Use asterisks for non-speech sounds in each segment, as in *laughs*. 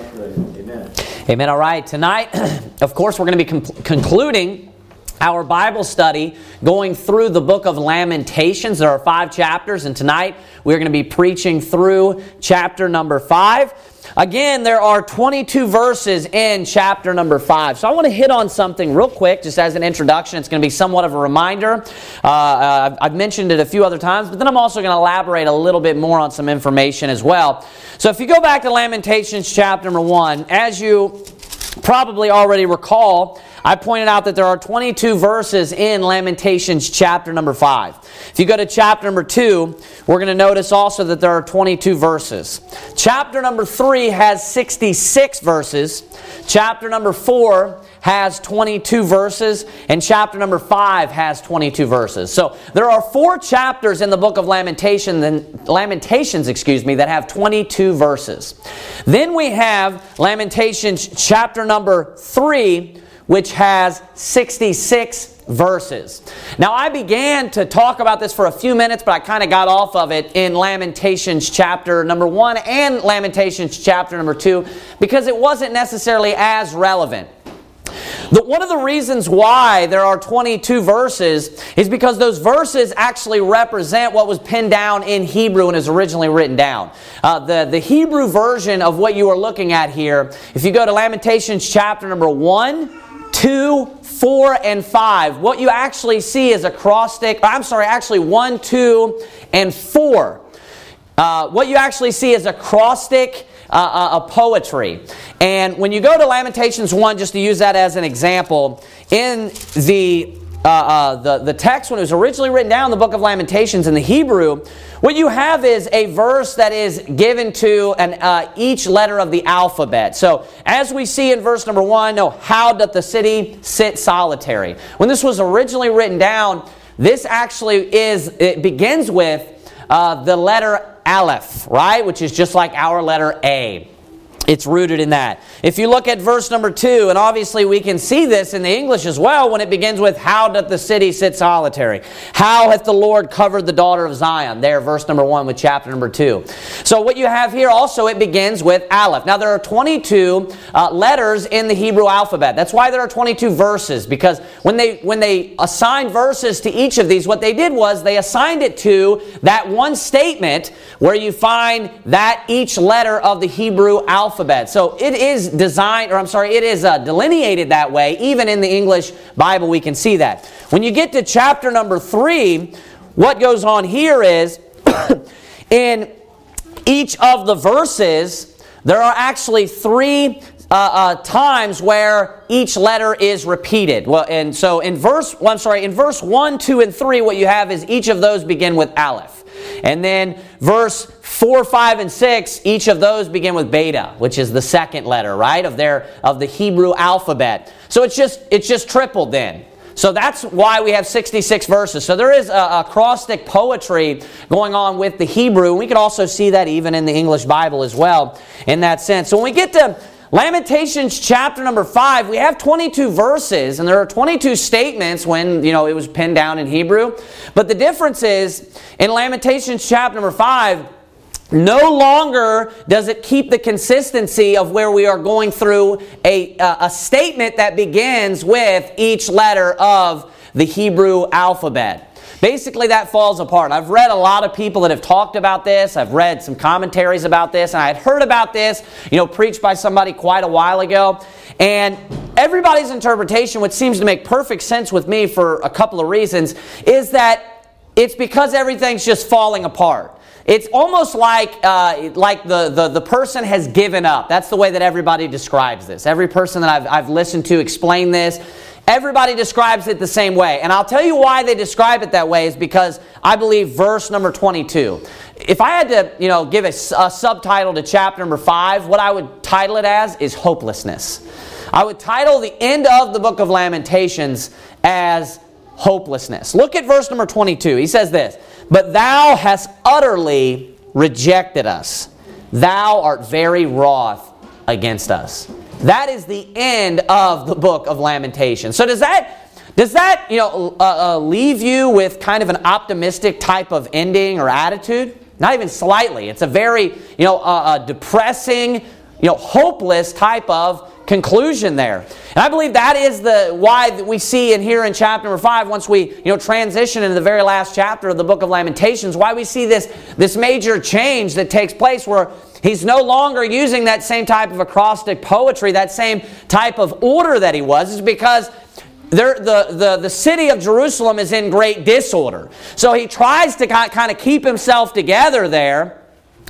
Amen. Amen. All right. Tonight, *clears throat* of course, we're going to be concluding our Bible study going through the book of Lamentations. There are five chapters, and tonight we're going to be preaching through chapter number five. Again, there are 22 verses in chapter number 5. So I want to hit on something real quick, just as an introduction. It's going to be somewhat of a reminder. Uh, uh, I've mentioned it a few other times, but then I'm also going to elaborate a little bit more on some information as well. So if you go back to Lamentations chapter number 1, as you probably already recall, I pointed out that there are 22 verses in Lamentations chapter number 5. If you go to chapter number 2, we're going to notice also that there are 22 verses. Chapter number 3 has 66 verses. Chapter number 4 has 22 verses, and chapter number 5 has 22 verses. So there are four chapters in the book of Lamentations, and Lamentations, excuse me, that have 22 verses. Then we have Lamentations chapter number 3 which has 66 verses. Now, I began to talk about this for a few minutes, but I kind of got off of it in Lamentations chapter number 1 and Lamentations chapter number 2 because it wasn't necessarily as relevant. The, one of the reasons why there are 22 verses is because those verses actually represent what was pinned down in Hebrew and is originally written down. Uh, the, the Hebrew version of what you are looking at here, if you go to Lamentations chapter number 1, 2, 4, and 5, what you actually see is acrostic, I'm sorry, actually 1, 2, and 4. Uh, what you actually see is acrostic uh, uh, poetry. And when you go to Lamentations 1, just to use that as an example, in the uh, uh, the, the text when it was originally written down the book of Lamentations in the Hebrew, what you have is a verse that is given to an, uh, each letter of the alphabet. So, as we see in verse number one, no, how doth the city sit solitary? When this was originally written down, this actually is, it begins with uh, the letter Aleph, right? Which is just like our letter A. It's rooted in that. If you look at verse number two, and obviously we can see this in the English as well when it begins with, How doth the city sit solitary? How hath the Lord covered the daughter of Zion? There, verse number one with chapter number two. So what you have here also, it begins with Aleph. Now there are 22 uh, letters in the Hebrew alphabet. That's why there are 22 verses, because when they, when they assigned verses to each of these, what they did was they assigned it to that one statement where you find that each letter of the Hebrew alphabet alphabet. So it is designed, or I'm sorry, it is uh, delineated that way. Even in the English Bible, we can see that. When you get to chapter number three, what goes on here is *coughs* in each of the verses, there are actually three uh, uh, times where each letter is repeated. Well, and so in verse, well, I'm sorry, in verse one, two, and three, what you have is each of those begin with aleph. And then verse 4, 5, and 6, each of those begin with beta, which is the second letter, right, of their of the Hebrew alphabet. So it's just it's just tripled then. So that's why we have 66 verses. So there is a acrostic poetry going on with the Hebrew. We can also see that even in the English Bible as well in that sense. So when we get to Lamentations chapter number 5, we have 22 verses and there are 22 statements when, you know, it was pinned down in Hebrew. But the difference is in Lamentations chapter number 5, no longer does it keep the consistency of where we are going through a, uh, a statement that begins with each letter of the Hebrew alphabet. Basically, that falls apart. I've read a lot of people that have talked about this. I've read some commentaries about this, and I had heard about this, you know, preached by somebody quite a while ago. And everybody's interpretation, which seems to make perfect sense with me for a couple of reasons, is that it's because everything's just falling apart. It's almost like, uh, like the, the, the person has given up. That's the way that everybody describes this. Every person that I've, I've listened to explain this Everybody describes it the same way. And I'll tell you why they describe it that way is because I believe verse number 22. If I had to, you know, give a, a subtitle to chapter number 5, what I would title it as is hopelessness. I would title the end of the book of Lamentations as hopelessness. Look at verse number 22. He says this, "But thou hast utterly rejected us. Thou art very wroth against us." That is the end of the book of Lamentations. So does that does that you know uh, uh, leave you with kind of an optimistic type of ending or attitude? Not even slightly. It's a very you know uh, uh depressing, you know, hopeless type of conclusion there. And I believe that is the why that we see in here in chapter number five, once we you know transition into the very last chapter of the book of Lamentations, why we see this, this major change that takes place where he's no longer using that same type of acrostic poetry, that same type of order that he was, is because the, the, the city of Jerusalem is in great disorder. So he tries to kind of keep himself together there.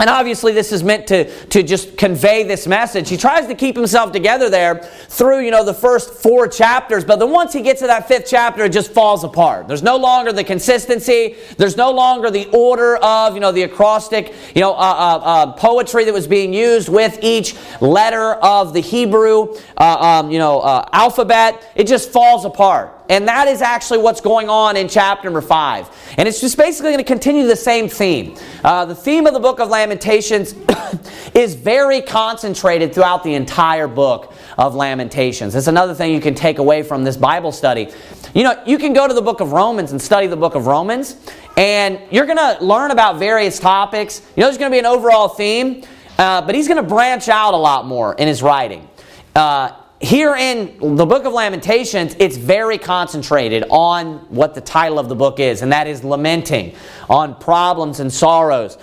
And obviously, this is meant to, to just convey this message. He tries to keep himself together there through, you know, the first four chapters, but then once he gets to that fifth chapter, it just falls apart. There's no longer the consistency. There's no longer the order of, you know, the acrostic, you know, uh, uh, uh, poetry that was being used with each letter of the Hebrew, uh, um, you know, uh, alphabet. It just falls apart. And that is actually what's going on in chapter number five. And it's just basically going to continue the same theme. Uh, the theme of the book of Lamentations *coughs* is very concentrated throughout the entire book of Lamentations. It's another thing you can take away from this Bible study. You know, you can go to the book of Romans and study the book of Romans, and you're going to learn about various topics. You know, there's going to be an overall theme, uh, but he's going to branch out a lot more in his writing. Uh, here in the book of Lamentations, it's very concentrated on what the title of the book is, and that is lamenting on problems and sorrows.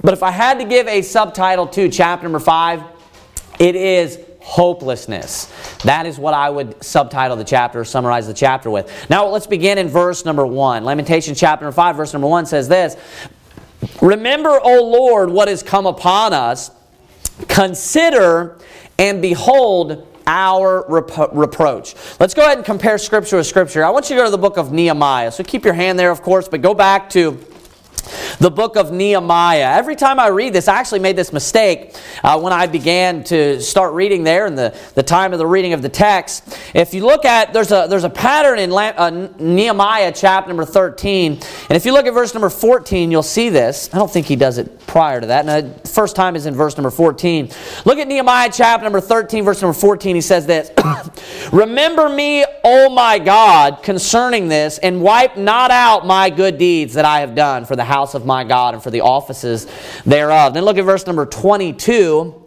But if I had to give a subtitle to chapter number five, it is hopelessness. That is what I would subtitle the chapter, summarize the chapter with. Now let's begin in verse number one. Lamentation chapter number five, verse number one says this Remember, O Lord, what has come upon us. Consider and behold our reproach. Let's go ahead and compare Scripture with Scripture. I want you to go to the book of Nehemiah. So keep your hand there, of course, but go back to the book of Nehemiah. Every time I read this, I actually made this mistake uh, when I began to start reading there in the, the time of the reading of the text. If you look at, there's a, there's a pattern in uh, Nehemiah chapter number 13. And if you look at verse number 14, you'll see this. I don't think he does it prior to that. And the first time is in verse number 14. Look at Nehemiah chapter number 13, verse number 14. He says this *coughs* Remember me, O my God, concerning this, and wipe not out my good deeds that I have done for the house of my God and for the offices thereof. Then look at verse number 22.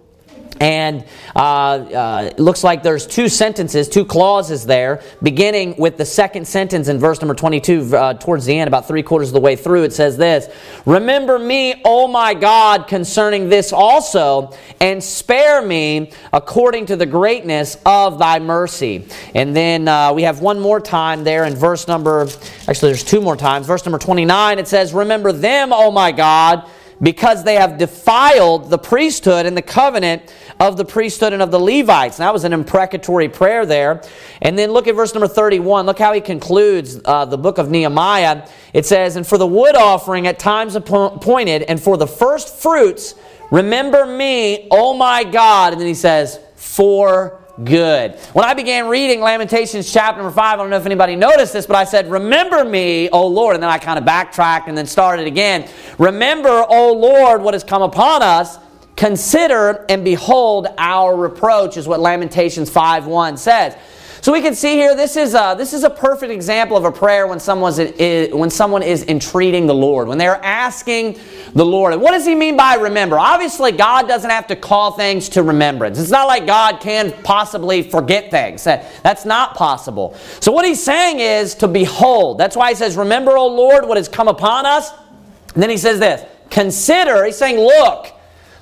And uh, uh, it looks like there's two sentences, two clauses there, beginning with the second sentence in verse number 22, uh, towards the end, about three quarters of the way through. It says this Remember me, O my God, concerning this also, and spare me according to the greatness of thy mercy. And then uh, we have one more time there in verse number, actually, there's two more times. Verse number 29, it says, Remember them, O my God because they have defiled the priesthood and the covenant of the priesthood and of the Levites. And that was an imprecatory prayer there. And then look at verse number 31. Look how he concludes uh, the book of Nehemiah. It says, And for the wood offering at times appointed, and for the first fruits, remember me, O my God. And then he says, For good. When I began reading Lamentations chapter number 5, I don't know if anybody noticed this, but I said, Remember me, O Lord. And then I kind of backtracked and then started again. Remember, O Lord, what has come upon us. Consider and behold our reproach, is what Lamentations 5 1 says. So we can see here this is a, this is a perfect example of a prayer when someone's when someone is entreating the Lord, when they're asking the Lord. And what does he mean by remember? Obviously, God doesn't have to call things to remembrance. It's not like God can possibly forget things. That's not possible. So what he's saying is to behold. That's why he says, Remember, O Lord, what has come upon us. And then he says this, consider, he's saying, look,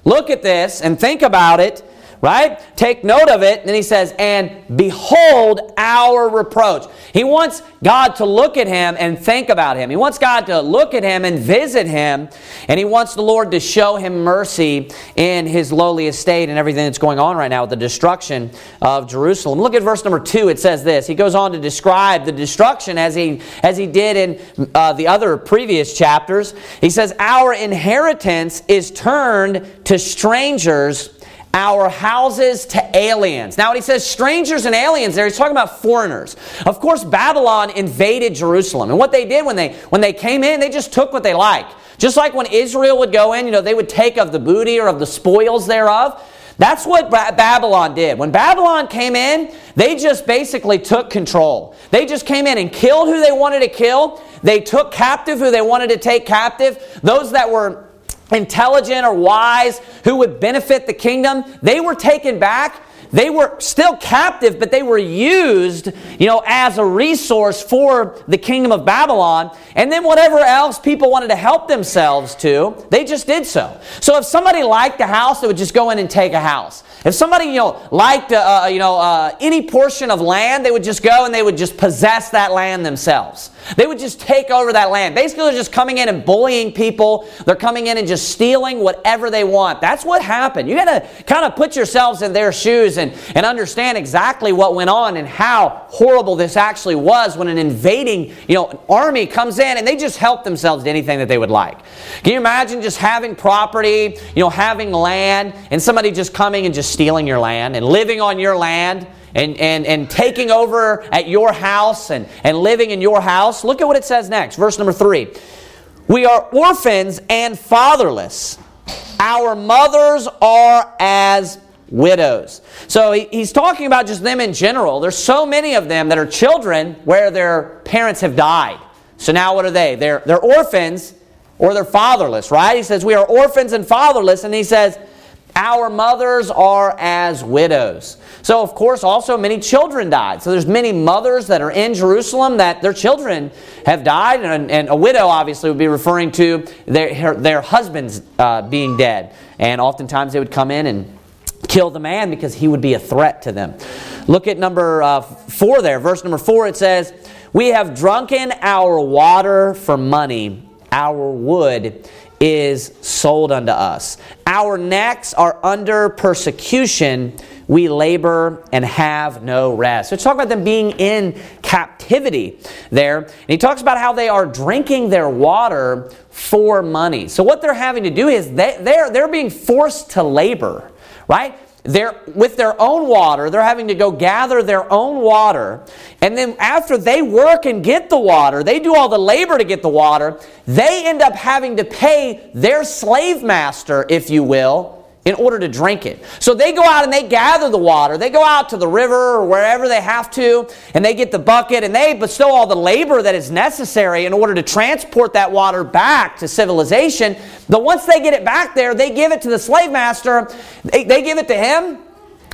look at this and think about it right? Take note of it. Then he says, and behold our reproach. He wants God to look at him and think about him. He wants God to look at him and visit him. And he wants the Lord to show him mercy in his lowly estate and everything that's going on right now with the destruction of Jerusalem. Look at verse number two. It says this. He goes on to describe the destruction as he, as he did in uh, the other previous chapters. He says, Our inheritance is turned to strangers our houses to aliens. Now, when he says strangers and aliens there, he's talking about foreigners. Of course, Babylon invaded Jerusalem. And what they did when they, when they came in, they just took what they like. Just like when Israel would go in, you know, they would take of the booty or of the spoils thereof. That's what Babylon did. When Babylon came in, they just basically took control. They just came in and killed who they wanted to kill. They took captive who they wanted to take captive. Those that were intelligent or wise who would benefit the kingdom, they were taken back they were still captive, but they were used, you know, as a resource for the kingdom of Babylon. And then whatever else people wanted to help themselves to, they just did so. So if somebody liked a house, they would just go in and take a house. If somebody, you know, liked, uh, uh, you know, uh, any portion of land, they would just go and they would just possess that land themselves. They would just take over that land. Basically, they're just coming in and bullying people. They're coming in and just stealing whatever they want. That's what happened. You got to kind of put yourselves in their shoes and understand exactly what went on and how horrible this actually was when an invading, you know, army comes in and they just help themselves to anything that they would like. Can you imagine just having property, you know, having land, and somebody just coming and just stealing your land and living on your land? and, and, and taking over at your house and, and living in your house. Look at what it says next, verse number three. We are orphans and fatherless. Our mothers are as widows. So he's talking about just them in general. There's so many of them that are children where their parents have died. So now what are they? They're, they're orphans or they're fatherless, right? He says, We are orphans and fatherless. And he says, Our mothers are as widows. So, of course, also many children died. So, there's many mothers that are in Jerusalem that their children have died, and, and a widow obviously would be referring to their, her, their husbands uh, being dead. And oftentimes they would come in and kill the man because he would be a threat to them. Look at number uh, four there, verse number four. It says, We have drunken our water for money, our wood is sold unto us. Our necks are under persecution we labor and have no rest. So, it's talk about them being in captivity there. And he talks about how they are drinking their water for money. So, what they're having to do is they, they're, they're being forced to labor, right? They're, with their own water, they're having to go gather their own water. And then after they work and get the water, they do all the labor to get the water, they end up having to pay their slave master, if you will, in order to drink it. So they go out and they gather the water. They go out to the river or wherever they have to, and they get the bucket and they bestow all the labor that is necessary in order to transport that water back to civilization. But once they get it back there, they give it to the slave master, they, they give it to him.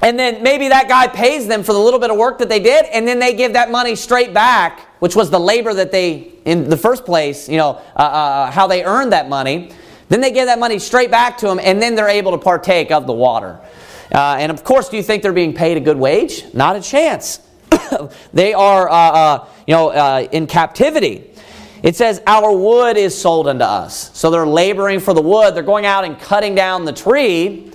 And then maybe that guy pays them for the little bit of work that they did, and then they give that money straight back, which was the labor that they, in the first place, you know, uh, uh, how they earned that money. Then they give that money straight back to them, and then they're able to partake of the water. Uh, and of course, do you think they're being paid a good wage? Not a chance. *coughs* they are, uh, uh, you know, uh, in captivity. It says, Our wood is sold unto us. So they're laboring for the wood. They're going out and cutting down the tree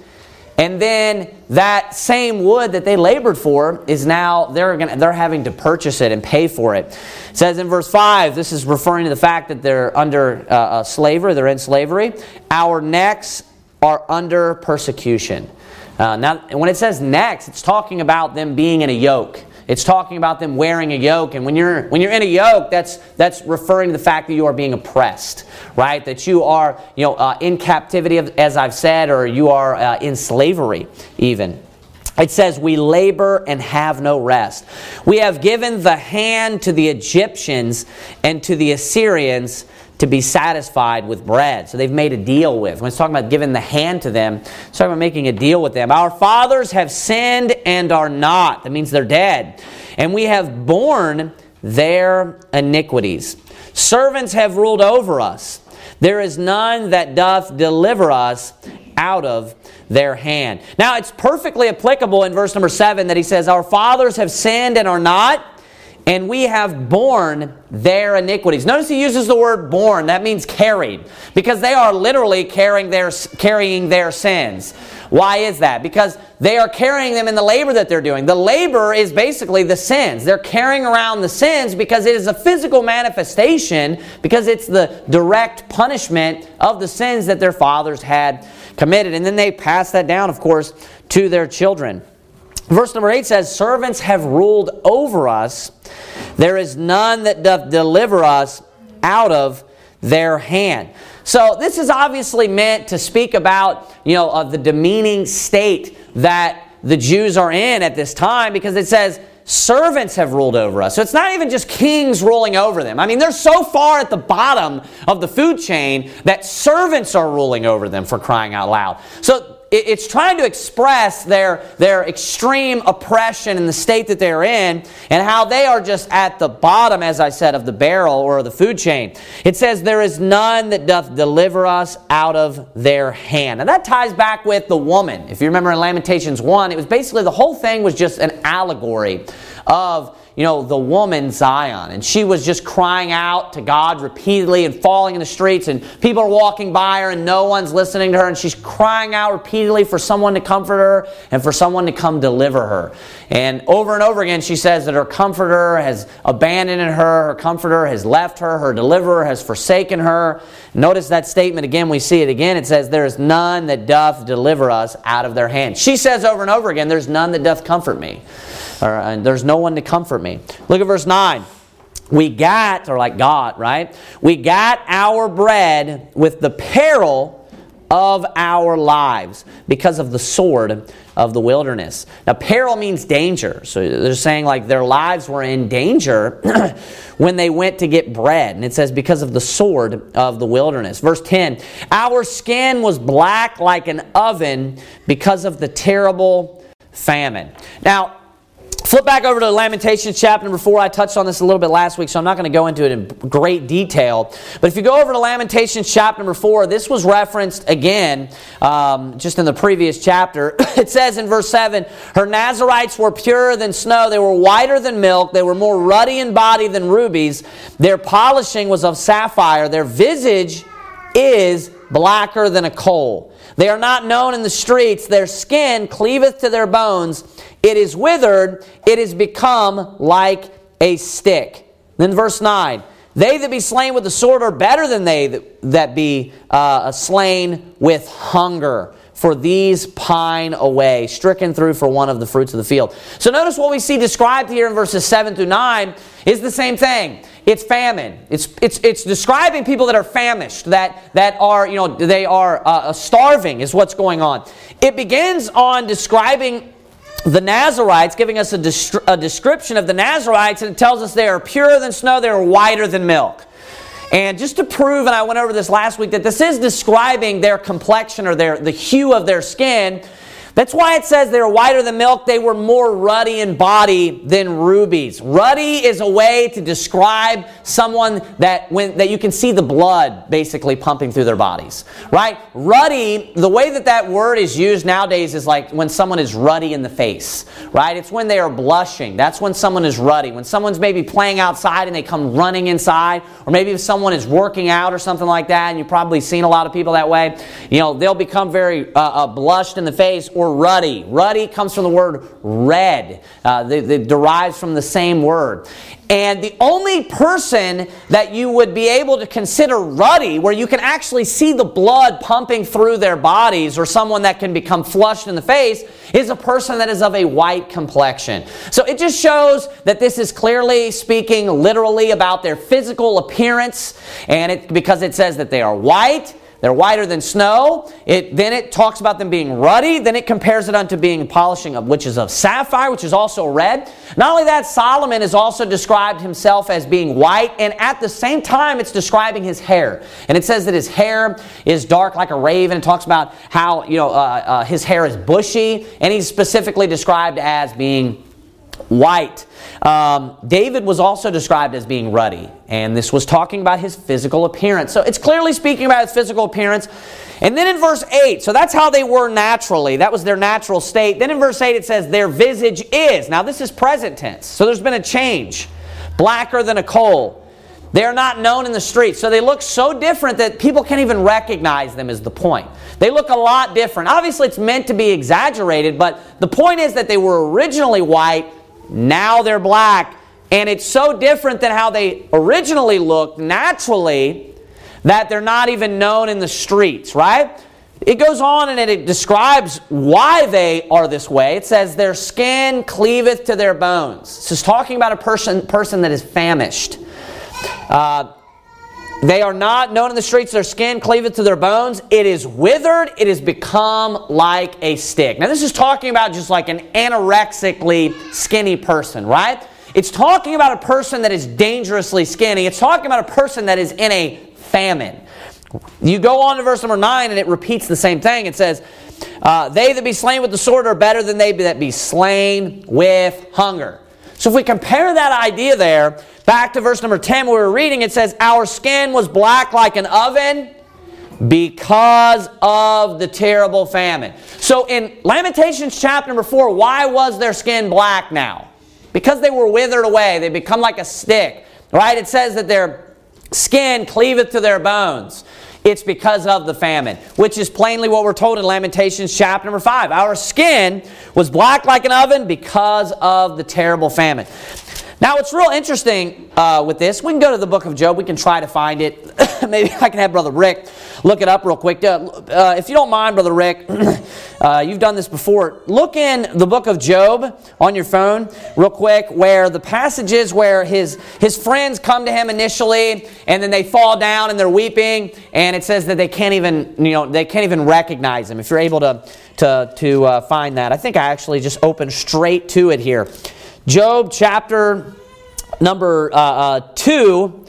and then that same wood that they labored for is now they're going they're having to purchase it and pay for it. It says in verse 5, this is referring to the fact that they're under uh, uh, slavery, they're in slavery. Our necks are under persecution. Uh, now, when it says necks, it's talking about them being in a yoke. It's talking about them wearing a yoke. And when you're, when you're in a yoke, that's, that's referring to the fact that you are being oppressed, right? That you are you know, uh, in captivity, as I've said, or you are uh, in slavery, even. It says, We labor and have no rest. We have given the hand to the Egyptians and to the Assyrians to be satisfied with bread. So they've made a deal with. When it's talking about giving the hand to them, it's talking about making a deal with them. Our fathers have sinned and are not. That means they're dead. And we have borne their iniquities. Servants have ruled over us. There is none that doth deliver us out of their hand. Now, it's perfectly applicable in verse number 7 that he says, Our fathers have sinned and are not and we have borne their iniquities. Notice he uses the word borne. That means carried. Because they are literally carrying their, carrying their sins. Why is that? Because they are carrying them in the labor that they're doing. The labor is basically the sins. They're carrying around the sins because it is a physical manifestation, because it's the direct punishment of the sins that their fathers had committed. And then they pass that down, of course, to their children. Verse number 8 says, Servants have ruled over us. There is none that doth deliver us out of their hand. So this is obviously meant to speak about, you know, of the demeaning state that the Jews are in at this time because it says, servants have ruled over us. So it's not even just kings ruling over them. I mean, they're so far at the bottom of the food chain that servants are ruling over them for crying out loud. So it's trying to express their, their extreme oppression and the state that they're in and how they are just at the bottom, as I said, of the barrel or the food chain. It says, There is none that doth deliver us out of their hand. And that ties back with the woman. If you remember in Lamentations 1, it was basically the whole thing was just an allegory of you know, the woman Zion. And she was just crying out to God repeatedly and falling in the streets, and people are walking by her and no one's listening to her, and she's crying out repeatedly for someone to comfort her and for someone to come deliver her. And over and over again, she says that her comforter has abandoned her, her comforter has left her, her deliverer has forsaken her. Notice that statement again, we see it again. It says, There is none that doth deliver us out of their hand. She says over and over again, There's none that doth comfort me. Or, there's no one to comfort me. Look at verse 9. We got, or like God, right? We got our bread with the peril of our lives because of the sword of the wilderness. Now, peril means danger. So they're saying like their lives were in danger *clears throat* when they went to get bread. And it says, because of the sword of the wilderness. Verse 10 Our skin was black like an oven because of the terrible famine. Now, Flip back over to Lamentations chapter number 4. I touched on this a little bit last week, so I'm not going to go into it in great detail. But if you go over to Lamentations chapter number 4, this was referenced again um, just in the previous chapter. *coughs* it says in verse 7 Her Nazarites were purer than snow, they were whiter than milk, they were more ruddy in body than rubies. Their polishing was of sapphire, their visage is blacker than a coal. They are not known in the streets, their skin cleaveth to their bones. It is withered, it is become like a stick. Then verse 9 They that be slain with the sword are better than they that, be uh, slain with hunger. For these pine away, stricken through for one of the fruits of the field. So notice what we see described here in verses 7 through 9 is the same thing. It's famine. It's, it's, it's describing people that are famished, that, that are, you know, they are uh, starving is what's going on. It begins on describing the Nazarites, giving us a, a description of the Nazarites, and it tells us they are purer than snow, they are whiter than milk. And just to prove, and I went over this last week, that this is describing their complexion or their, the hue of their skin, that's why it says they were whiter than milk. They were more ruddy in body than rubies. Ruddy is a way to describe someone that when that you can see the blood basically pumping through their bodies, right? Ruddy. The way that that word is used nowadays is like when someone is ruddy in the face, right? It's when they are blushing. That's when someone is ruddy. When someone's maybe playing outside and they come running inside, or maybe if someone is working out or something like that, and you've probably seen a lot of people that way. You know, they'll become very uh, uh, blushed in the face or or ruddy. Ruddy comes from the word red, uh, it derives from the same word. And the only person that you would be able to consider ruddy, where you can actually see the blood pumping through their bodies, or someone that can become flushed in the face, is a person that is of a white complexion. So it just shows that this is clearly speaking literally about their physical appearance, and it, because it says that they are white they're whiter than snow. It, then it talks about them being ruddy. Then it compares it unto being polishing of which is of sapphire, which is also red. Not only that, Solomon is also described himself as being white, and at the same time, it's describing his hair. And it says that his hair is dark like a raven. It talks about how you know uh, uh, his hair is bushy, and he's specifically described as being white. Um, David was also described as being ruddy, and this was talking about his physical appearance. So it's clearly speaking about his physical appearance. And then in verse 8, so that's how they were naturally. That was their natural state. Then in verse 8, it says, Their visage is. Now this is present tense, so there's been a change. Blacker than a coal. They are not known in the streets. So they look so different that people can't even recognize them, is the point. They look a lot different. Obviously, it's meant to be exaggerated, but the point is that they were originally white now they're black. And it's so different than how they originally looked naturally that they're not even known in the streets, right? It goes on and it describes why they are this way. It says, Their skin cleaveth to their bones. This is talking about a person, person that is famished. Uh, They are not known in the streets, their skin cleaveth to their bones. It is withered, it has become like a stick. Now, this is talking about just like an anorexically skinny person, right? It's talking about a person that is dangerously skinny. It's talking about a person that is in a famine. You go on to verse number 9 and it repeats the same thing. It says, uh, They that be slain with the sword are better than they that be slain with hunger. So if we compare that idea there back to verse number 10 where we were reading, it says, Our skin was black like an oven because of the terrible famine. So in Lamentations chapter number 4, why was their skin black now? Because they were withered away. They become like a stick. Right? It says that their skin cleaveth to their bones. It's because of the famine, which is plainly what we're told in Lamentations chapter number 5. Our skin was black like an oven because of the terrible famine. Now, what's real interesting uh, with this, we can go to the book of Job. We can try to find it. *laughs* Maybe I can have Brother Rick look it up real quick. Uh, uh, if you don't mind, Brother Rick, *clears throat* uh, you've done this before. Look in the book of Job on your phone real quick where the passages where his, his friends come to him initially and then they fall down and they're weeping and it says that they can't even, you know, they can't even recognize him. If you're able to, to, to uh, find that. I think I actually just opened straight to it here. Job chapter number uh, uh, 2,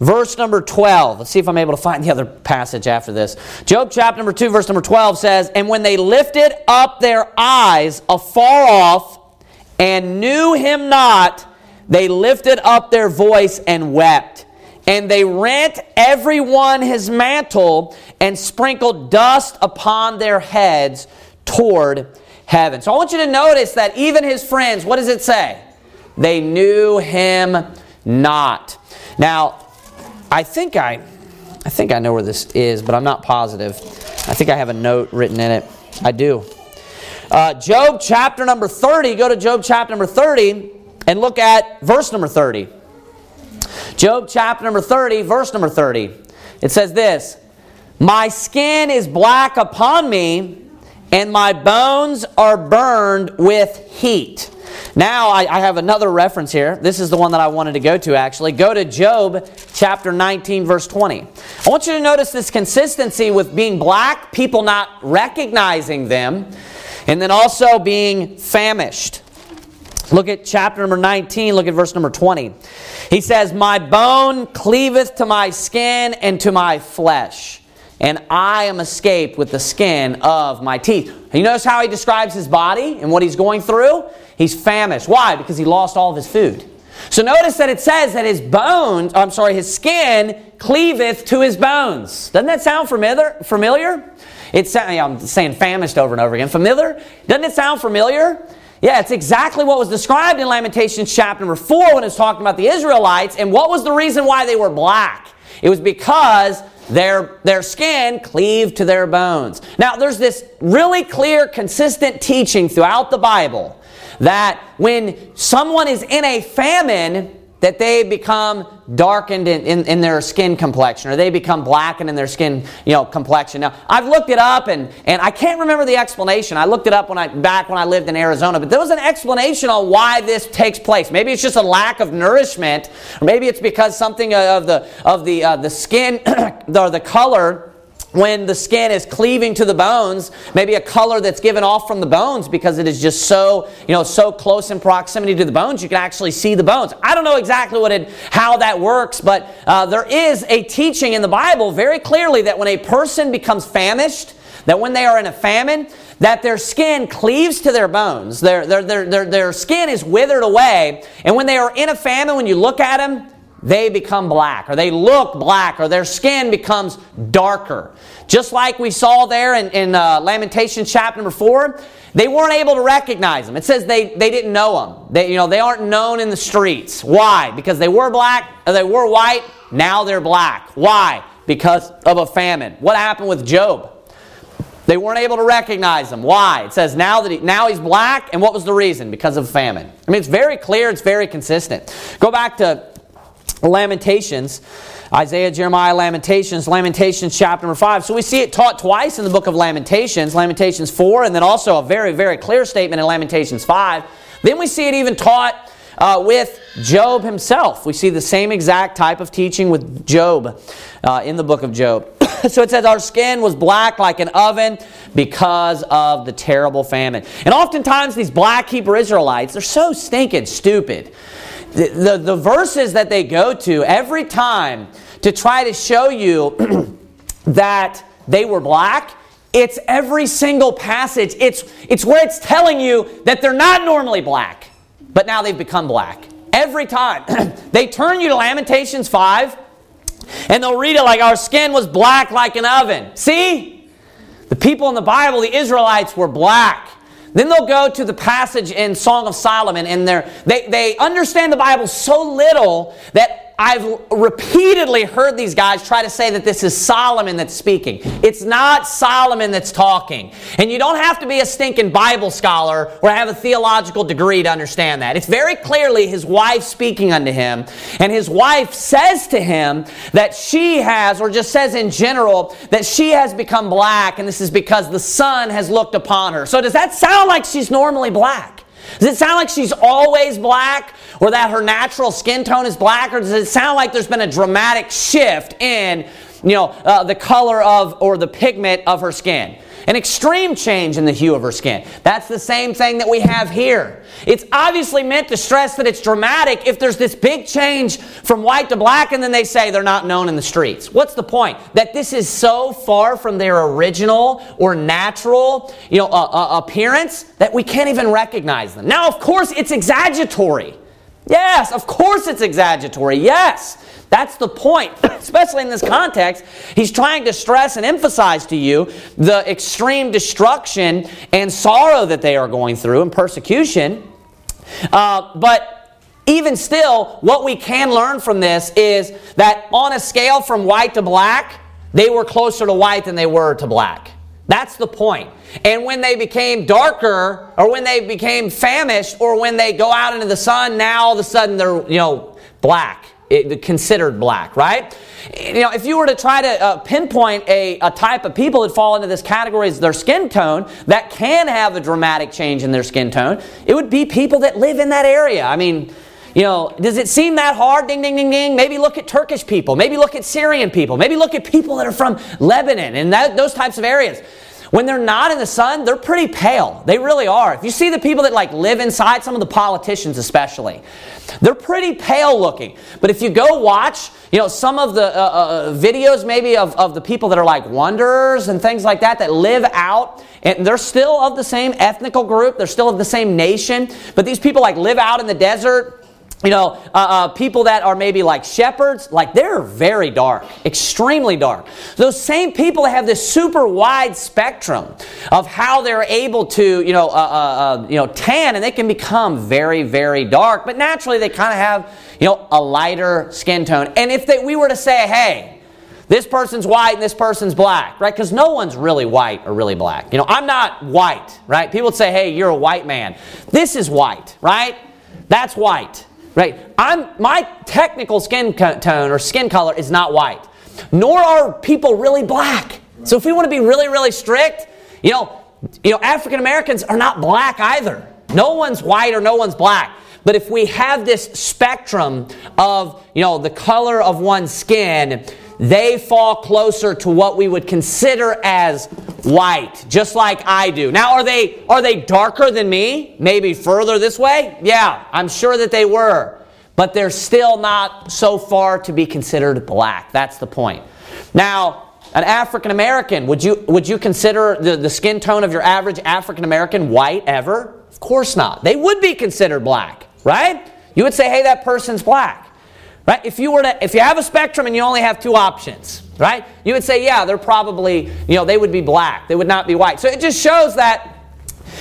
verse number 12. Let's see if I'm able to find the other passage after this. Job chapter number 2, verse number 12 says, And when they lifted up their eyes afar off and knew him not, they lifted up their voice and wept. And they rent every one his mantle and sprinkled dust upon their heads toward heaven. So I want you to notice that even his friends, what does it say? They knew him not. Now, I think I I think I know where this is, but I'm not positive. I think I have a note written in it. I do. Uh, Job chapter number 30. Go to Job chapter number 30 and look at verse number 30. Job chapter number 30, verse number 30. It says this My skin is black upon me and my bones are burned with heat. Now, I, I, have another reference here. This is the one that I wanted to go to actually. Go to Job chapter 19, verse 20. I want you to notice this consistency with being black, people not recognizing them, and then also being famished. Look at chapter number 19, look at verse number 20. He says, My bone cleaveth to my skin and to my flesh and I am escaped with the skin of my teeth. You notice how he describes his body and what he's going through? He's famished. Why? Because he lost all of his food. So notice that it says that his bones, I'm sorry, his skin cleaveth to his bones. Doesn't that sound familiar? Familiar? It's I'm saying famished over and over again. Familiar? Doesn't it sound familiar? Yeah, it's exactly what was described in Lamentations chapter number 4 when it's talking about the Israelites. And what was the reason why they were black? It was because their, their skin cleaved to their bones. Now, there's this really clear, consistent teaching throughout the Bible that when someone is in a famine, that they become darkened in, in, in, their skin complexion or they become blackened in their skin you know complexion. Now i've looked it up and, and i can't remember the explanation. I looked it up when i back when i lived in arizona but there was an explanation on why this takes place. Maybe it's just a lack of nourishment or maybe it's because something of the of the uh, the skin *clears throat* or the color when the skin is cleaving to the bones, maybe a color that's given off from the bones because it is just so, you know, so close in proximity to the bones, you can actually see the bones. I don't know exactly what it, how that works, but uh, there is a teaching in the Bible very clearly that when a person becomes famished, that when they are in a famine, that their skin cleaves to their bones. Their, their, their, their, their skin is withered away. And when they are in a famine, when you look at them, they become black or they look black or their skin becomes darker. Just like we saw there in, in uh, Lamentations chapter number 4, they weren't able to recognize them. It says they, they didn't know them. They, you know, they aren't known in the streets. Why? Because they were black, or they were white, now they're black. Why? Because of a famine. What happened with Job? They weren't able to recognize him. Why? It says now that he, now he's black, and what was the reason? Because of famine. I mean, it's very clear. It's very consistent. Go back to Lamentations, Isaiah, Jeremiah, Lamentations, Lamentations chapter number 5. So we see it taught twice in the book of Lamentations, Lamentations 4, and then also a very, very clear statement in Lamentations 5. Then we see it even taught uh, with Job himself. We see the same exact type of teaching with Job uh, in the book of Job. *coughs* so it says, Our skin was black like an oven because of the terrible famine. And oftentimes, these black Hebrew Israelites, they're so stinking stupid. The, the, verses that they go to every time to try to show you *clears throat* that they were black, it's every single passage. It's, it's where it's telling you that they're not normally black, but now they've become black. Every time. *clears throat* they turn you to Lamentations 5, and they'll read it like our skin was black like an oven. See? The people in the Bible, the Israelites, were black. Then they'll go to the passage in Song of Solomon, and they they understand the Bible so little that I've repeatedly heard these guys try to say that this is Solomon that's speaking. It's not Solomon that's talking. And you don't have to be a stinking Bible scholar or have a theological degree to understand that. It's very clearly his wife speaking unto him. And his wife says to him that she has, or just says in general, that she has become black, and this is because the sun has looked upon her. So does that sound like she's normally black? Does it sound like she's always black or that her natural skin tone is black or does it sound like there's been a dramatic shift in you know uh, the color of or the pigment of her skin? An extreme change in the hue of her skin. That's the same thing that we have here. It's obviously meant to stress that it's dramatic if there's this big change from white to black and then they say they're not known in the streets. What's the point? That this is so far from their original or natural, you know, uh, uh, appearance that we can't even recognize them. Now, of course, it's exaggeratory. Yes, of course it's exaggeratory. Yes. That's the point, *coughs* especially in this context. He's trying to stress and emphasize to you the extreme destruction and sorrow that they are going through and persecution. Uh, but even still, what we can learn from this is that on a scale from white to black, they were closer to white than they were to black. That's the point. And when they became darker, or when they became famished, or when they go out into the sun, now all of a sudden they're, you know, black considered black, right? You know, if you were to try to uh, pinpoint a, a type of people that fall into this category as their skin tone that can have a dramatic change in their skin tone, it would be people that live in that area. I mean, you know, does it seem that hard? Ding, ding, ding, ding. Maybe look at Turkish people. Maybe look at Syrian people. Maybe look at people that are from Lebanon and that, those types of areas. When they're not in the sun, they're pretty pale. They really are. If you see the people that like live inside, some of the politicians especially, they're pretty pale looking. But if you go watch, you know, some of the uh, uh, uh, videos maybe of, of the people that are like wanderers and things like that that live out, and they're still of the same ethnical group, they're still of the same nation, but these people like live out in the desert you know, uh, uh, people that are maybe like shepherds, like they're very dark, extremely dark. Those same people have this super wide spectrum of how they're able to, you know, uh, uh, uh you know, tan, and they can become very, very dark. But naturally, they kind of have, you know, a lighter skin tone. And if they, we were to say, hey, this person's white and this person's black, right? Because no one's really white or really black. You know, I'm not white, right? People would say, hey, you're a white man. This is white, right? That's white right? I'm my technical skin tone or skin color is not white, nor are people really black. So if we want to be really, really strict, you know, you know, African Americans are not black either. No one's white or no one's black. But if we have this spectrum of, you know, the color of one's skin, they fall closer to what we would consider as white, just like I do. Now, are they are they darker than me? Maybe further this way? Yeah, I'm sure that they were. But they're still not so far to be considered black. That's the point. Now, an African American, would you would you consider the, the skin tone of your average African American white ever? Of course not. They would be considered black, right? You would say, hey, that person's black. Right? If you were to if you have a spectrum and you only have two options, right? You would say, yeah, they're probably, you know, they would be black. They would not be white. So it just shows that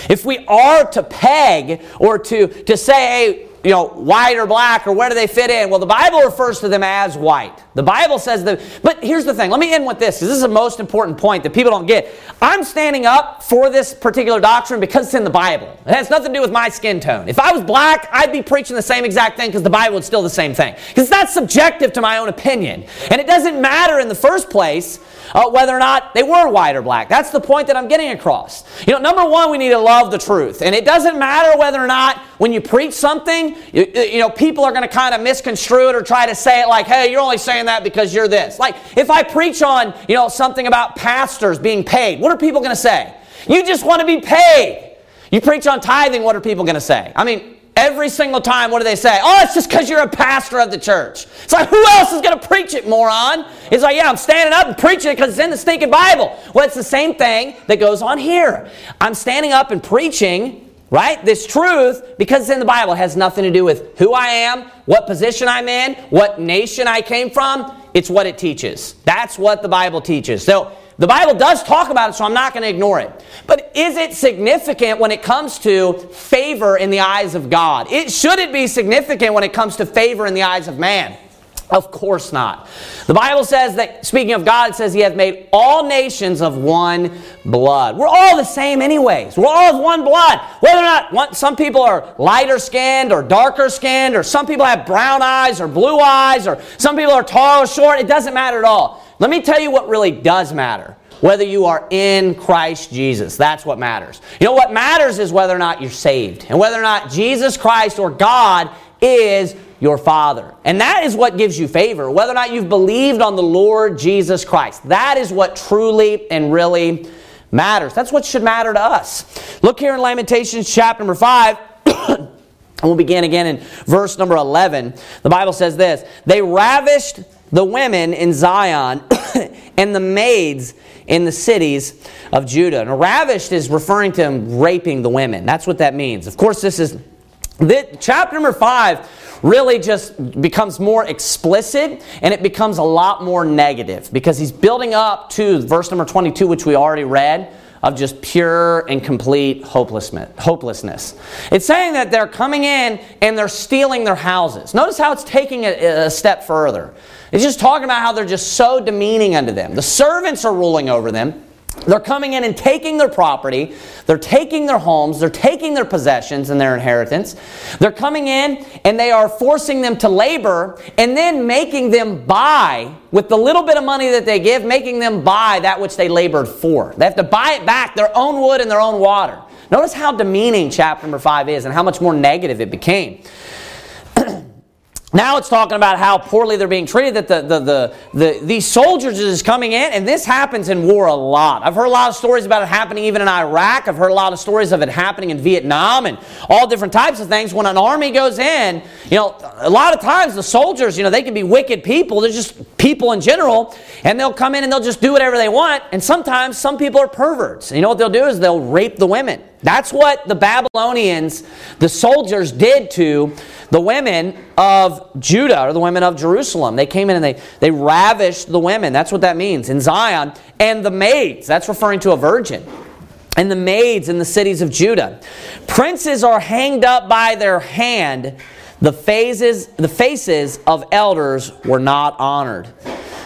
if we are to peg or to, to say, hey, you know, white or black or where do they fit in? Well, the Bible refers to them as white. The Bible says that. But here's the thing. Let me end with this because this is the most important point that people don't get. I'm standing up for this particular doctrine because it's in the Bible. It has nothing to do with my skin tone. If I was black, I'd be preaching the same exact thing because the Bible is still the same thing. Because it's not subjective to my own opinion. And it doesn't matter in the first place uh, whether or not they were white or black. That's the point that I'm getting across. You know, number one, we need to love the truth. And it doesn't matter whether or not when you preach something, you, you know, people are going to kind of misconstrue it or try to say it like, hey, you're only saying that because you're this. Like, if I preach on, you know, something about pastors being paid, what are people going to say? You just want to be paid. You preach on tithing, what are people going to say? I mean, Every single time, what do they say? Oh, it's just because you're a pastor of the church. It's like, who else is going to preach it, moron? It's like, yeah, I'm standing up and preaching it because it's in the stinking Bible. Well, it's the same thing that goes on here. I'm standing up and preaching, right, this truth because it's in the Bible. Has nothing to do with who I am, what position I'm in, what nation I came from. It's what it teaches. That's what the Bible teaches. So, the Bible does talk about it, so I'm not going to ignore it. But is it significant when it comes to favor in the eyes of God? It should it be significant when it comes to favor in the eyes of man? Of course not. The Bible says that, speaking of God, says He hath made all nations of one blood. We're all the same, anyways. We're all of one blood. Whether or not one, some people are lighter skinned or darker skinned, or some people have brown eyes or blue eyes, or some people are tall or short, it doesn't matter at all. Let me tell you what really does matter. Whether you are in Christ Jesus. That's what matters. You know what matters is whether or not you're saved and whether or not Jesus Christ or God is your Father. And that is what gives you favor, whether or not you've believed on the Lord Jesus Christ. That is what truly and really matters. That's what should matter to us. Look here in Lamentations chapter number 5. and *coughs* we'll begin again in verse number 11. The Bible says this They ravished the women in Zion *coughs* and the maids in the cities of Judah. And ravished is referring to him raping the women. That's what that means. Of course, this is this, chapter number five really just becomes more explicit and it becomes a lot more negative because he's building up to verse number 22, which we already read of just pure and complete hopelessness. It's saying that they're coming in and they're stealing their houses. Notice how it's taking a, a step further. It's just talking about how they're just so demeaning unto them. The servants are ruling over them. They're coming in and taking their property. They're taking their homes. They're taking their possessions and their inheritance. They're coming in and they are forcing them to labor and then making them buy, with the little bit of money that they give, making them buy that which they labored for. They have to buy it back, their own wood and their own water. Notice how demeaning chapter number 5 is and how much more negative it became. Now it's talking about how poorly they're being treated, that the, the, the, the, these soldiers is coming in, and this happens in war a lot. I've heard a lot of stories about it happening even in Iraq. I've heard a lot of stories of it happening in Vietnam and all different types of things. When an army goes in, you know, a lot of times the soldiers, you know, they can be wicked people. They're just people in general, and they'll come in and they'll just do whatever they want. And sometimes some people are perverts. And you know what they'll do is they'll rape the women. That's what the Babylonians, the soldiers, did to the women of Judah or the women of Jerusalem. They came in and they, they ravished the women. That's what that means in Zion. And the maids, that's referring to a virgin. And the maids in the cities of Judah. Princes are hanged up by their hand. The faces, the faces of elders were not honored.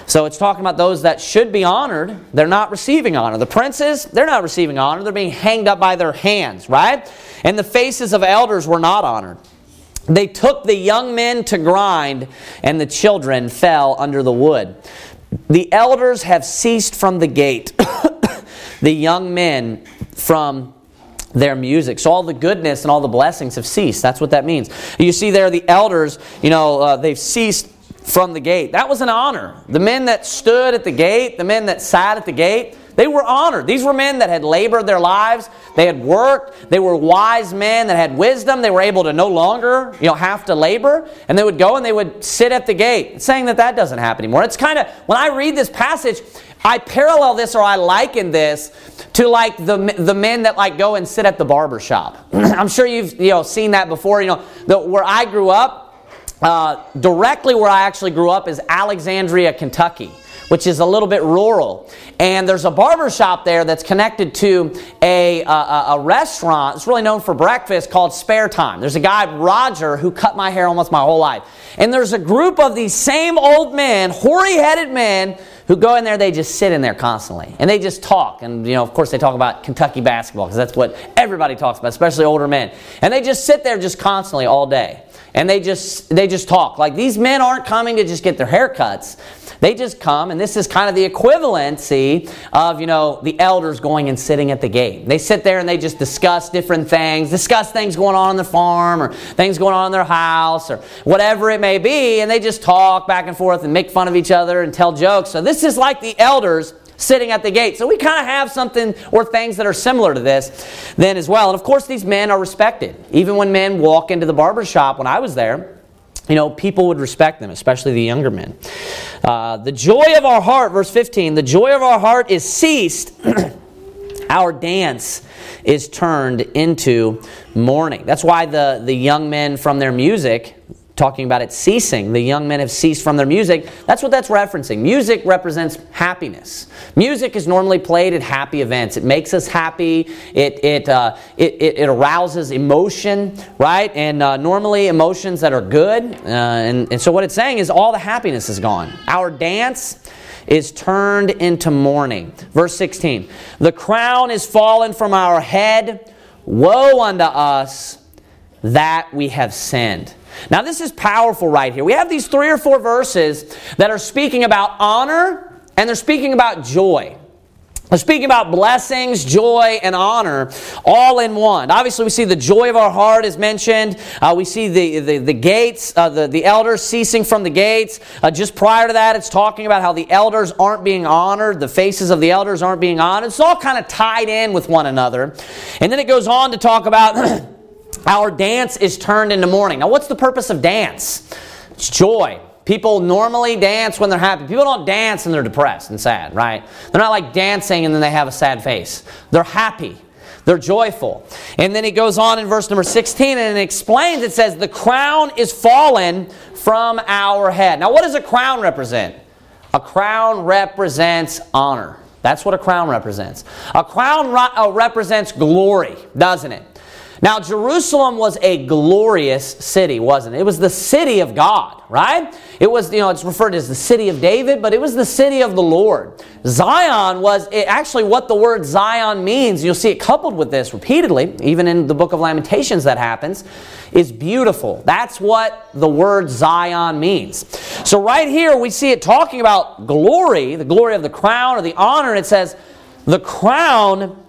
So it's talking about those that should be honored. They're not receiving honor. The princes, they're not receiving honor. They're being hanged up by their hands, right? And the faces of elders were not honored. They took the young men to grind, and the children fell under the wood. The elders have ceased from the gate, *coughs* the young men from their music. So all the goodness and all the blessings have ceased. That's what that means. You see there, the elders, you know, uh, they've ceased from the gate. That was an honor. The men that stood at the gate, the men that sat at the gate, they were honored. These were men that had labored their lives. They had worked. They were wise men that had wisdom. They were able to no longer, you know, have to labor. And they would go and they would sit at the gate. Saying that that doesn't happen anymore. It's kind of, when I read this passage, I parallel this or I liken this to like the, the men that like go and sit at the barber shop. *clears throat* I'm sure you've, you know, seen that before. You know, the, where I grew up, uh, directly where I actually grew up is Alexandria, Kentucky, which is a little bit rural. And there's a barber shop there that's connected to a, a, a restaurant. It's really known for breakfast called Spare Time. There's a guy, Roger, who cut my hair almost my whole life. And there's a group of these same old men, hoary headed men, who go in there, they just sit in there constantly. And they just talk. And, you know, of course, they talk about Kentucky basketball because that's what everybody talks about, especially older men. And they just sit there just constantly all day and they just they just talk like these men aren't coming to just get their haircuts They just come, and this is kind of the equivalency of, you know, the elders going and sitting at the gate. They sit there and they just discuss different things, discuss things going on on the farm or things going on in their house or whatever it may be, and they just talk back and forth and make fun of each other and tell jokes. So this is like the elders sitting at the gate. So we kind of have something or things that are similar to this then as well. And of course, these men are respected. Even when men walk into the barber shop when I was there, you know, people would respect them, especially the younger men. Uh, the joy of our heart, verse 15, the joy of our heart is ceased. *clears throat* our dance is turned into mourning. That's why the, the young men from their music talking about it ceasing. The young men have ceased from their music. That's what that's referencing. Music represents happiness. Music is normally played at happy events. It makes us happy. It it uh, it, it, it, arouses emotion, right? And uh, normally emotions that are good. Uh, and, and so what it's saying is all the happiness is gone. Our dance is turned into mourning. Verse 16. The crown is fallen from our head. Woe unto us that we have sinned. Now, this is powerful right here. We have these three or four verses that are speaking about honor and they're speaking about joy. They're speaking about blessings, joy, and honor all in one. Obviously, we see the joy of our heart is mentioned. Uh, we see the, the, the gates, uh, the, the elders ceasing from the gates. Uh, just prior to that, it's talking about how the elders aren't being honored, the faces of the elders aren't being honored. It's all kind of tied in with one another. And then it goes on to talk about. *clears throat* Our dance is turned into mourning. Now, what's the purpose of dance? It's joy. People normally dance when they're happy. People don't dance when they're depressed and sad, right? They're not like dancing and then they have a sad face. They're happy. They're joyful. And then he goes on in verse number 16 and it explains it says, The crown is fallen from our head. Now, what does a crown represent? A crown represents honor. That's what a crown represents. A crown uh, represents glory, doesn't it? Now, Jerusalem was a glorious city, wasn't it? It was the city of God, right? It was, you know, it's referred as the city of David, but it was the city of the Lord. Zion was actually what the word Zion means. You'll see it coupled with this repeatedly, even in the book of Lamentations that happens, is beautiful. That's what the word Zion means. So, right here, we see it talking about glory, the glory of the crown or the honor, and it says, the crown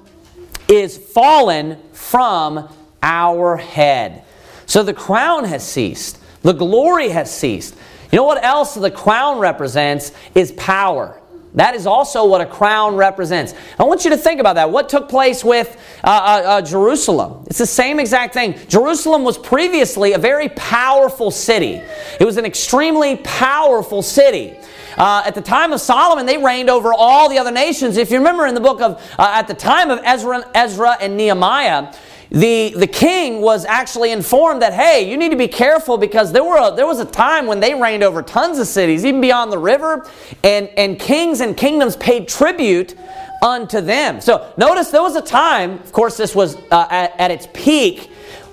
is fallen from our head. So the crown has ceased, the glory has ceased. You know what else the crown represents is power. That is also what a crown represents. I want you to think about that. What took place with uh, uh, uh, Jerusalem? It's the same exact thing. Jerusalem was previously a very powerful city, it was an extremely powerful city. Uh, at the time of Solomon, they reigned over all the other nations. If you remember in the book of, uh, at the time of Ezra, Ezra and Nehemiah, the, the king was actually informed that, hey, you need to be careful because there, were a, there was a time when they reigned over tons of cities, even beyond the river, and, and kings and kingdoms paid tribute unto them. So notice there was a time, of course, this was uh, at, at its peak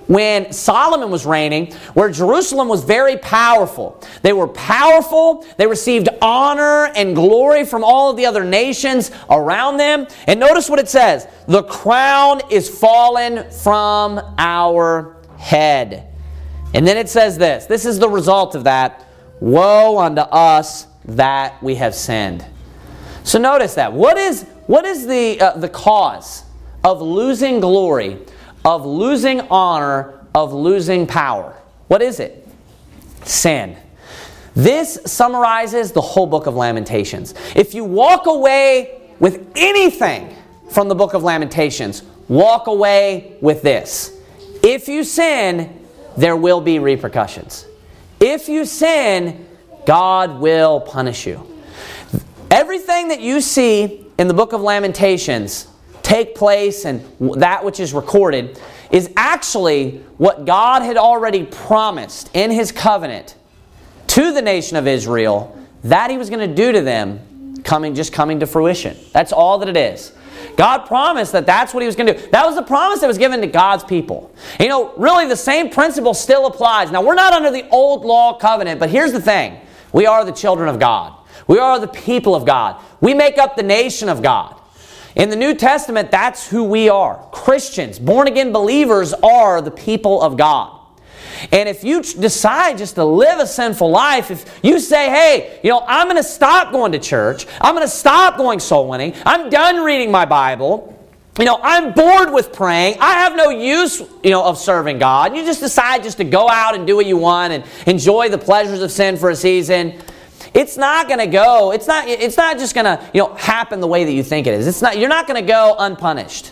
when Solomon was reigning, where Jerusalem was very powerful. They were powerful, they received honor and glory from all of the other nations around them. And notice what it says the crown is fallen from our head. And then it says this this is the result of that Woe unto us that we have sinned. So notice that. What is, what is the, uh, the cause of losing glory? Of losing honor, of losing power. What is it? Sin. This summarizes the whole book of Lamentations. If you walk away with anything from the book of Lamentations, walk away with this. If you sin, there will be repercussions. If you sin, God will punish you. Everything that you see in the book of Lamentations take place and that which is recorded is actually what God had already promised in His covenant to the nation of Israel that He was going to do to them coming just coming to fruition. That's all that it is. God promised that that's what He was going to do. That was the promise that was given to God's people. You know, really the same principle still applies. Now, we're not under the old law covenant, but here's the thing we are the children of God, we are the people of God, we make up the nation of God. In the New Testament, that's who we are. Christians, born again believers, are the people of God. And if you decide just to live a sinful life, if you say, hey, you know, I'm going to stop going to church, I'm going to stop going soul winning, I'm done reading my Bible, you know, I'm bored with praying. I have no use, you know, of serving God. You just decide just to go out and do what you want and enjoy the pleasures of sin for a season. It's not going to go. It's not. It's not just going to, you know, happen the way that you think it is. It's not. You're not going to go unpunished.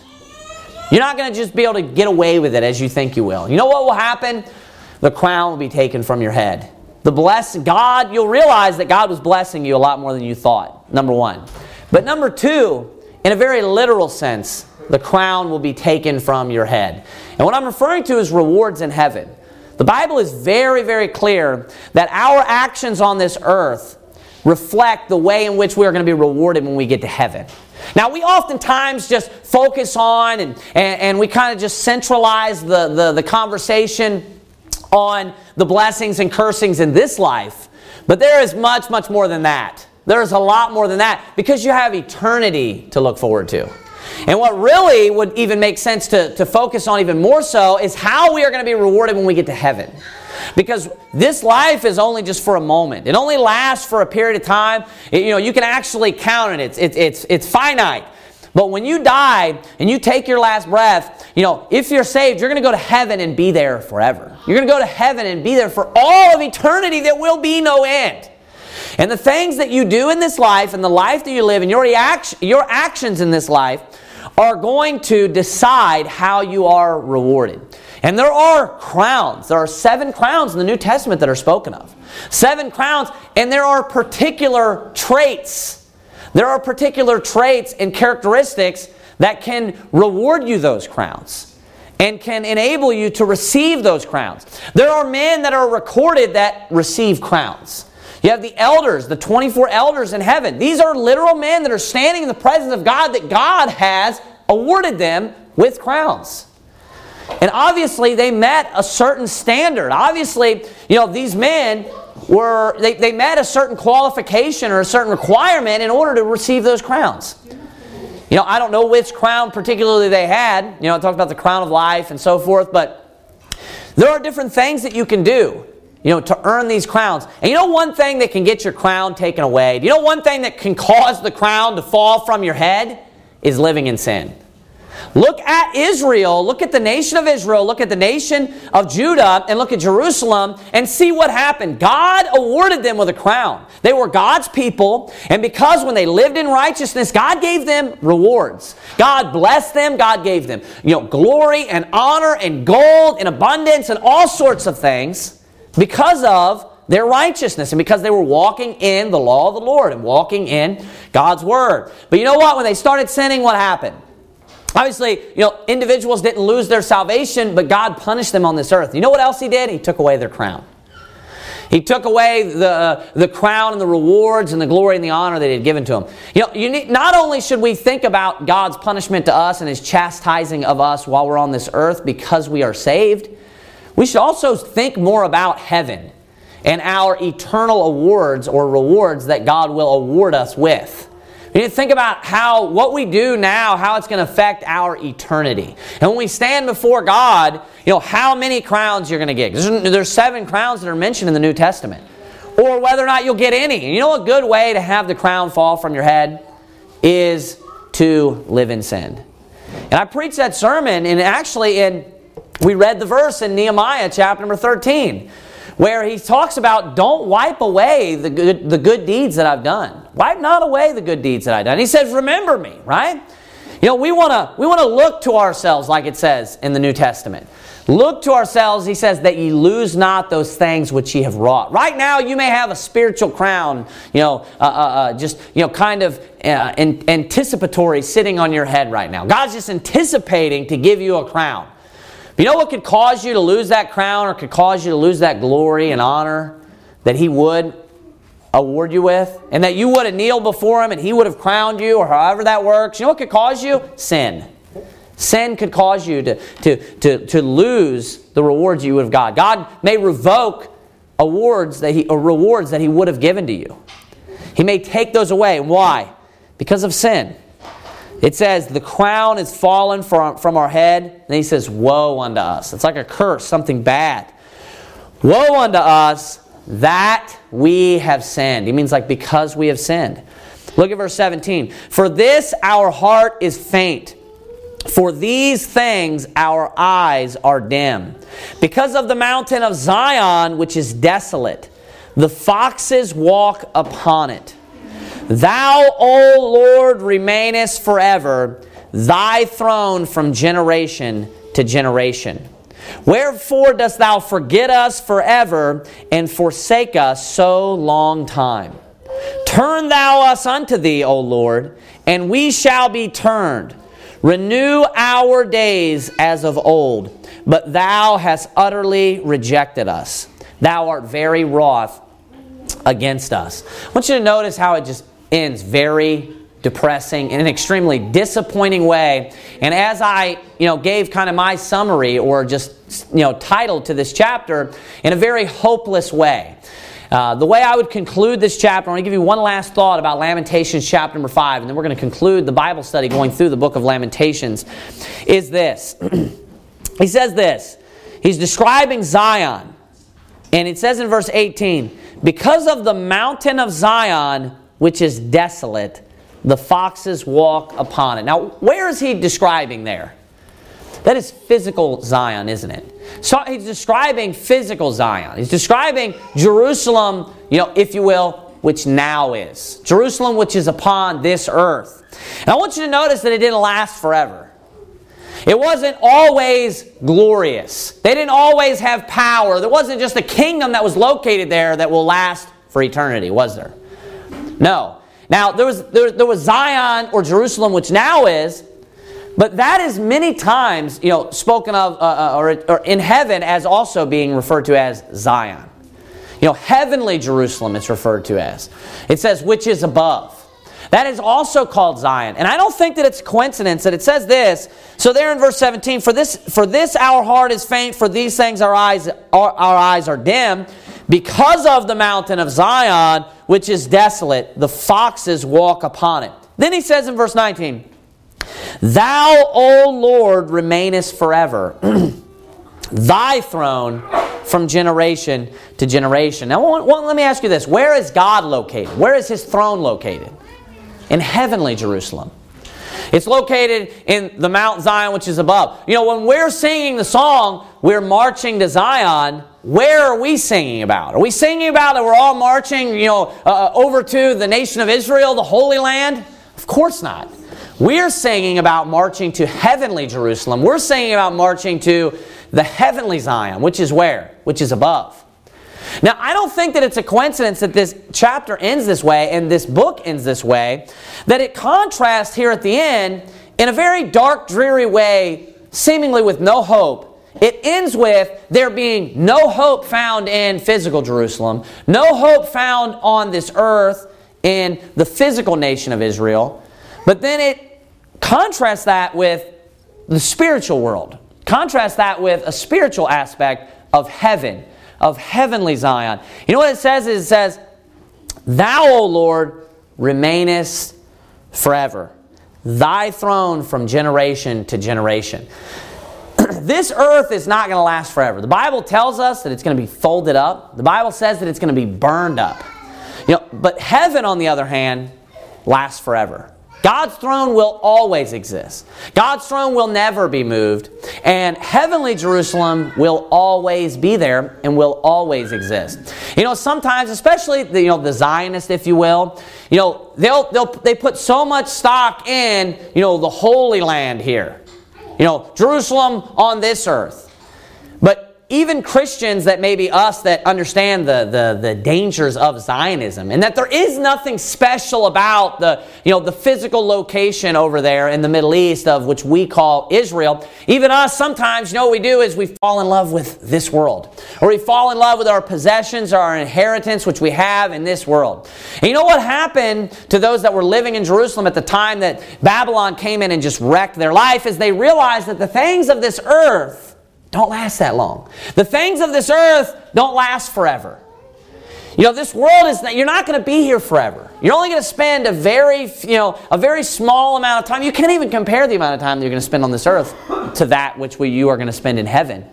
You're not going to just be able to get away with it as you think you will. You know what will happen? The crown will be taken from your head. The bless God. You'll realize that God was blessing you a lot more than you thought. Number one, but number two, in a very literal sense the crown will be taken from your head. And what I'm referring to is rewards in heaven. The Bible is very, very clear that our actions on this earth reflect the way in which we are going to be rewarded when we get to heaven. Now, we oftentimes just focus on and, and, and we kind of just centralize the, the, the conversation on the blessings and cursings in this life. But there is much, much more than that. There's a lot more than that because you have eternity to look forward to. And what really would even make sense to, to focus on even more so is how we are going to be rewarded when we get to heaven. Because this life is only just for a moment. It only lasts for a period of time. It, you know, you can actually count it. It's, it's, it's, it's finite. But when you die and you take your last breath, you know, if you're saved, you're going to go to heaven and be there forever. You're going to go to heaven and be there for all of eternity. There will be no end. And the things that you do in this life and the life that you live and your, your actions in this life are going to decide how you are rewarded. And there are crowns. There are seven crowns in the New Testament that are spoken of. Seven crowns, and there are particular traits. There are particular traits and characteristics that can reward you those crowns and can enable you to receive those crowns. There are men that are recorded that receive crowns. You have the elders, the 24 elders in heaven. These are literal men that are standing in the presence of God that God has awarded them with crowns. And obviously, they met a certain standard. Obviously, you know, these men were, they, they met a certain qualification or a certain requirement in order to receive those crowns. You know, I don't know which crown particularly they had. You know, I talked about the crown of life and so forth, but there are different things that you can do you know, to earn these crowns. And you know one thing that can get your crown taken away? Do you know one thing that can cause the crown to fall from your head? Is living in sin. Look at Israel, look at the nation of Israel, look at the nation of Judah, and look at Jerusalem and see what happened. God awarded them with a crown. They were God's people, and because when they lived in righteousness, God gave them rewards. God blessed them, God gave them, you know, glory and honor and gold and abundance and all sorts of things because of their righteousness and because they were walking in the law of the Lord and walking in God's word. But you know what? When they started sinning, what happened? Obviously, you know, individuals didn't lose their salvation, but God punished them on this earth. You know what else He did? He took away their crown. He took away the, uh, the crown and the rewards and the glory and the honor that He had given to them. You know, you need, not only should we think about God's punishment to us and His chastising of us while we're on this earth because we are saved, we should also think more about heaven and our eternal awards or rewards that God will award us with. We need to think about how what we do now, how it's going to affect our eternity. And when we stand before God, you know, how many crowns you're going to get. There's, there's seven crowns that are mentioned in the New Testament. Or whether or not you'll get any. And you know a good way to have the crown fall from your head is to live in sin. And I preached that sermon, and actually in we read the verse in Nehemiah chapter number 13 where he talks about don't wipe away the good, the good deeds that I've done. Wipe not away the good deeds that I've done. He says, remember me, right? You know, we want to we want to look to ourselves like it says in the New Testament. Look to ourselves, he says, that ye lose not those things which ye have wrought. Right now, you may have a spiritual crown, you know, uh, uh, uh, just, you know, kind of uh, anticipatory sitting on your head right now. God's just anticipating to give you a crown. You know what could cause you to lose that crown or could cause you to lose that glory and honor that He would award you with? And that you would have kneeled before Him and He would have crowned you or however that works? You know what could cause you? Sin. Sin could cause you to, to, to, to lose the rewards you would have got. God may revoke awards that he, or rewards that He would have given to you. He may take those away. Why? Because of sin. It says, The crown is fallen from, from our head. And he says, Woe unto us. It's like a curse, something bad. Woe unto us that we have sinned. He means like because we have sinned. Look at verse 17. For this our heart is faint. For these things our eyes are dim. Because of the mountain of Zion, which is desolate, the foxes walk upon it. Thou, O Lord, remainest forever, thy throne from generation to generation. Wherefore dost thou forget us forever and forsake us so long time? Turn thou us unto thee, O Lord, and we shall be turned. Renew our days as of old, but thou hast utterly rejected us. Thou art very wroth against us. I want you to notice how it just ends very depressing in an extremely disappointing way. And as I, you know, gave kind of my summary or just, you know, title to this chapter in a very hopeless way. Uh, the way I would conclude this chapter, I'm going to give you one last thought about Lamentations chapter number 5, and then we're going to conclude the Bible study going through the book of Lamentations, is this. *clears throat* he says this. He's describing Zion, and it says in verse 18, Because of the mountain of Zion, which is desolate, the foxes walk upon it. Now, where is he describing there? That is physical Zion, isn't it? So he's describing physical Zion. He's describing Jerusalem, you know, if you will, which now is. Jerusalem, which is upon this earth. And I want you to notice that it didn't last forever. It wasn't always glorious. They didn't always have power. There wasn't just a kingdom that was located there that will last for eternity, was there? No. Now, there was, there, there was Zion or Jerusalem, which now is, but that is many times, you know, spoken of uh, uh, or, or in heaven as also being referred to as Zion. You know, heavenly Jerusalem it's referred to as. It says, which is above. That is also called Zion. And I don't think that it's coincidence that it says this. So there in verse 17, for this, for this our heart is faint, for these things our eyes, our, our eyes are dim. Because of the mountain of Zion, which is desolate, the foxes walk upon it. Then he says in verse 19, Thou, O Lord, remainest forever. *clears throat* Thy throne from generation to generation. Now, let me ask you this where is God located? Where is his throne located? In heavenly Jerusalem. It's located in the Mount Zion, which is above. You know, when we're singing the song, we're marching to Zion. Where are we singing about? Are we singing about that we're all marching, you know, uh, over to the nation of Israel, the Holy Land? Of course not. We're singing about marching to heavenly Jerusalem. We're singing about marching to the heavenly Zion, which is where? Which is above. Now, I don't think that it's a coincidence that this chapter ends this way and this book ends this way, that it contrasts here at the end in a very dark, dreary way, seemingly with no hope. It ends with there being no hope found in physical Jerusalem, no hope found on this earth in the physical nation of Israel, but then it contrasts that with the spiritual world. Contrast that with a spiritual aspect of heaven of heavenly Zion. You know what it says? It says, Thou, O Lord, remainest forever. Thy throne from generation to generation. This earth is not going to last forever. The Bible tells us that it's going to be folded up. The Bible says that it's going to be burned up. You know, but heaven, on the other hand, lasts forever. God's throne will always exist. God's throne will never be moved. And heavenly Jerusalem will always be there and will always exist. You know, sometimes, especially the, you know, the Zionists, if you will, you know, they'll, they'll, they put so much stock in, you know, the Holy Land here. You know, Jerusalem on this earth. But even Christians that maybe us that understand the, the, the dangers of Zionism and that there is nothing special about the, you know, the physical location over there in the Middle East of which we call Israel. Even us sometimes, you know what we do is we fall in love with this world. Or we fall in love with our possessions or our inheritance which we have in this world. And you know what happened to those that were living in Jerusalem at the time that Babylon came in and just wrecked their life is they realized that the things of this earth don't last that long. The things of this earth don't last forever. You know, this world is not, you're not going to be here forever. You're only going to spend a very, you know, a very small amount of time. You can't even compare the amount of time that you're going to spend on this earth to that which we, you are going to spend in heaven.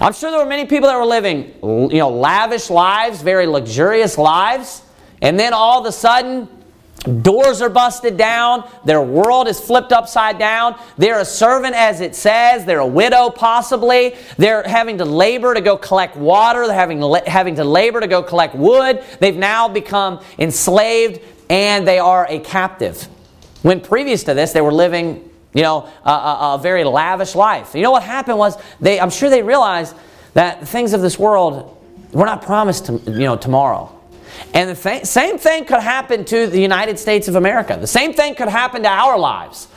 I'm sure there were many people that were living, you know, lavish lives, very luxurious lives, and then all of a sudden, Doors are busted down. Their world is flipped upside down. They're a servant, as it says. They're a widow, possibly. They're having to labor to go collect water. They're having, having to labor to go collect wood. They've now become enslaved and they are a captive. When previous to this, they were living, you know, a, a, a very lavish life. You know what happened was they, I'm sure they realized that things of this world were not promised to, you know, tomorrow. And the th- same thing could happen to the United States of America. The same thing could happen to our lives.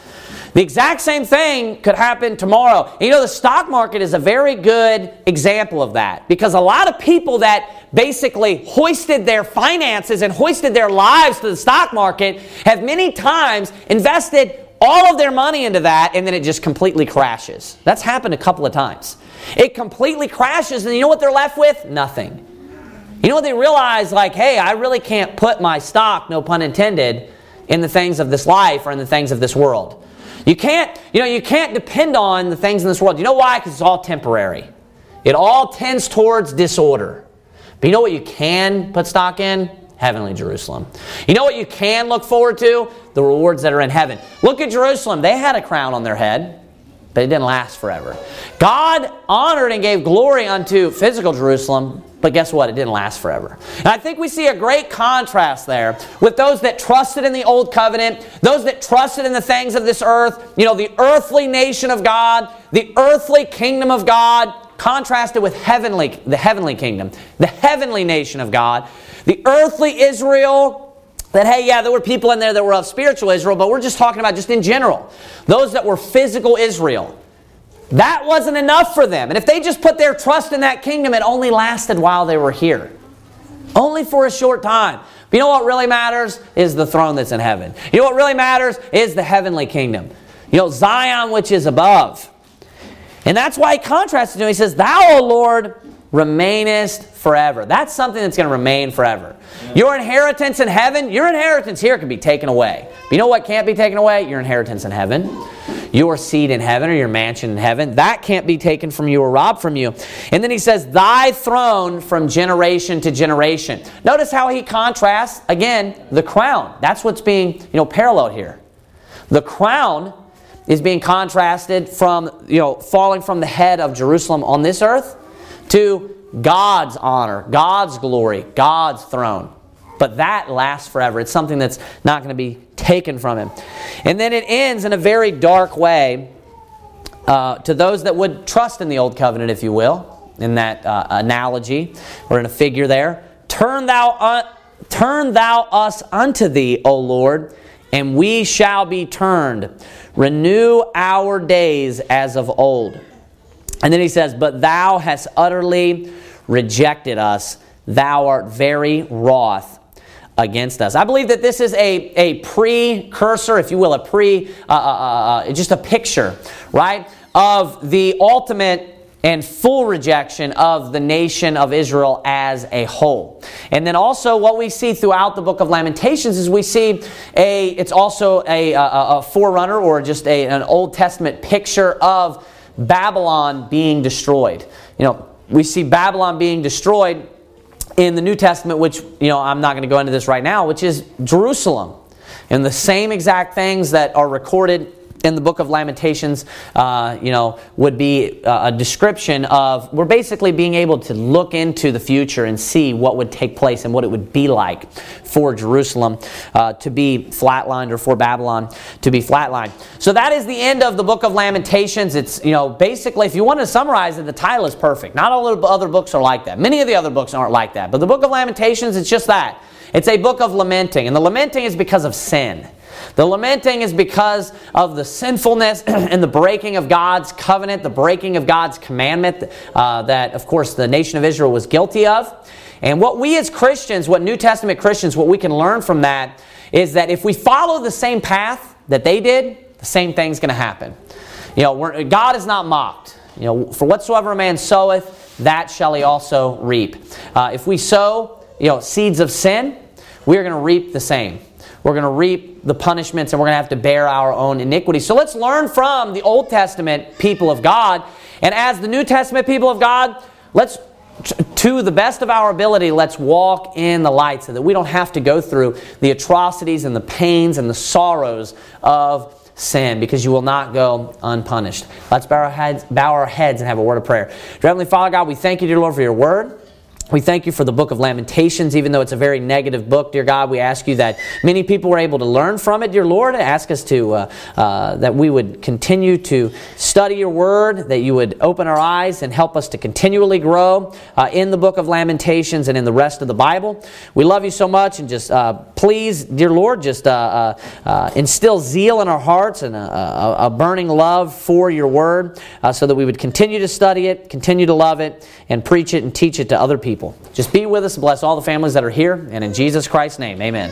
The exact same thing could happen tomorrow. And you know, the stock market is a very good example of that because a lot of people that basically hoisted their finances and hoisted their lives to the stock market have many times invested all of their money into that and then it just completely crashes. That's happened a couple of times. It completely crashes and you know what they're left with? Nothing. You know what they realize? Like, hey, I really can't put my stock, no pun intended, in the things of this life or in the things of this world. You can't, you know, you can't depend on the things in this world. You know why? Because it's all temporary. It all tends towards disorder. But you know what you can put stock in? Heavenly Jerusalem. You know what you can look forward to? The rewards that are in heaven. Look at Jerusalem. They had a crown on their head but it didn't last forever. God honored and gave glory unto physical Jerusalem, but guess what? It didn't last forever. And I think we see a great contrast there with those that trusted in the old covenant, those that trusted in the things of this earth, you know, the earthly nation of God, the earthly kingdom of God, contrasted with heavenly, the heavenly kingdom, the heavenly nation of God, the earthly Israel, that, hey, yeah, there were people in there that were of spiritual Israel, but we're just talking about just in general. Those that were physical Israel. That wasn't enough for them. And if they just put their trust in that kingdom, it only lasted while they were here. Only for a short time. But you know what really matters? Is the throne that's in heaven. You know what really matters? Is the heavenly kingdom. You know, Zion, which is above. And that's why he contrasted to him. He says, Thou, O Lord, remainest forever. That's something that's going to remain forever. Yeah. Your inheritance in heaven, your inheritance here can be taken away. But you know what can't be taken away? Your inheritance in heaven. Your seat in heaven or your mansion in heaven. That can't be taken from you or robbed from you. And then he says, Thy throne from generation to generation. Notice how he contrasts, again, the crown. That's what's being, you know, paralleled here. The crown is being contrasted from, you know, falling from the head of Jerusalem on this earth to God's honor, God's glory, God's throne. But that lasts forever. It's something that's not going to be taken from him. And then it ends in a very dark way uh, to those that would trust in the old covenant, if you will, in that uh, analogy or in a figure there. Turn thou, uh, turn thou us unto thee, O Lord, and we shall be turned. Renew our days as of old. And then he says, But thou hast utterly rejected us. Thou art very wroth against us. I believe that this is a, a precursor, if you will, a pre, uh, uh, uh, uh just a picture, right, of the ultimate and full rejection of the nation of Israel as a whole. And then also what we see throughout the book of Lamentations is we see a, it's also a, a, a forerunner or just a, an Old Testament picture of Babylon being destroyed. You know, we see Babylon being destroyed in the New Testament, which, you know, I'm not going to go into this right now, which is Jerusalem. And the same exact things that are recorded in the book of Lamentations, uh, you know, would be a description of we're basically being able to look into the future and see what would take place and what it would be like for Jerusalem uh, to be flatlined or for Babylon to be flatlined. So that is the end of the book of Lamentations. It's, you know, basically, if you want to summarize it, the title is perfect. Not all the other books are like that. Many of the other books aren't like that. But the book of Lamentations, it's just that. It's a book of lamenting. And the lamenting is because of sin. The lamenting is because of the sinfulness *clears throat* and the breaking of God's covenant, the breaking of God's commandment uh, that, of course, the nation of Israel was guilty of. And what we as Christians, what New Testament Christians, what we can learn from that is that if we follow the same path that they did, the same thing's going to happen. You know, God is not mocked. You know, for whatsoever a man soweth, that shall he also reap. Uh, if we sow, you know, seeds of sin, we are going to reap the same. We're going to reap the punishments and we're going to have to bear our own iniquity. So let's learn from the Old Testament people of God And as the New Testament people of God, let's to the best of our ability, let's walk in the light so that we don't have to go through the atrocities and the pains and the sorrows of sin because you will not go unpunished. Let's bow our heads, bow our heads and have a word of prayer. Dear Heavenly Father God, we thank you, dear Lord, for your word. We thank you for the book of Lamentations, even though it's a very negative book, dear God. We ask you that many people were able to learn from it, dear Lord. Ask us to uh, uh, that we would continue to study your word, that you would open our eyes and help us to continually grow uh, in the book of Lamentations and in the rest of the Bible. We love you so much, and just uh, please, dear Lord, just uh, uh, instill zeal in our hearts and a, a, a burning love for your word, so that we would continue to study it, continue to love it, and preach it and teach it to other people people. Just be with us, bless all the families that are here, and in Jesus Christ's name, amen.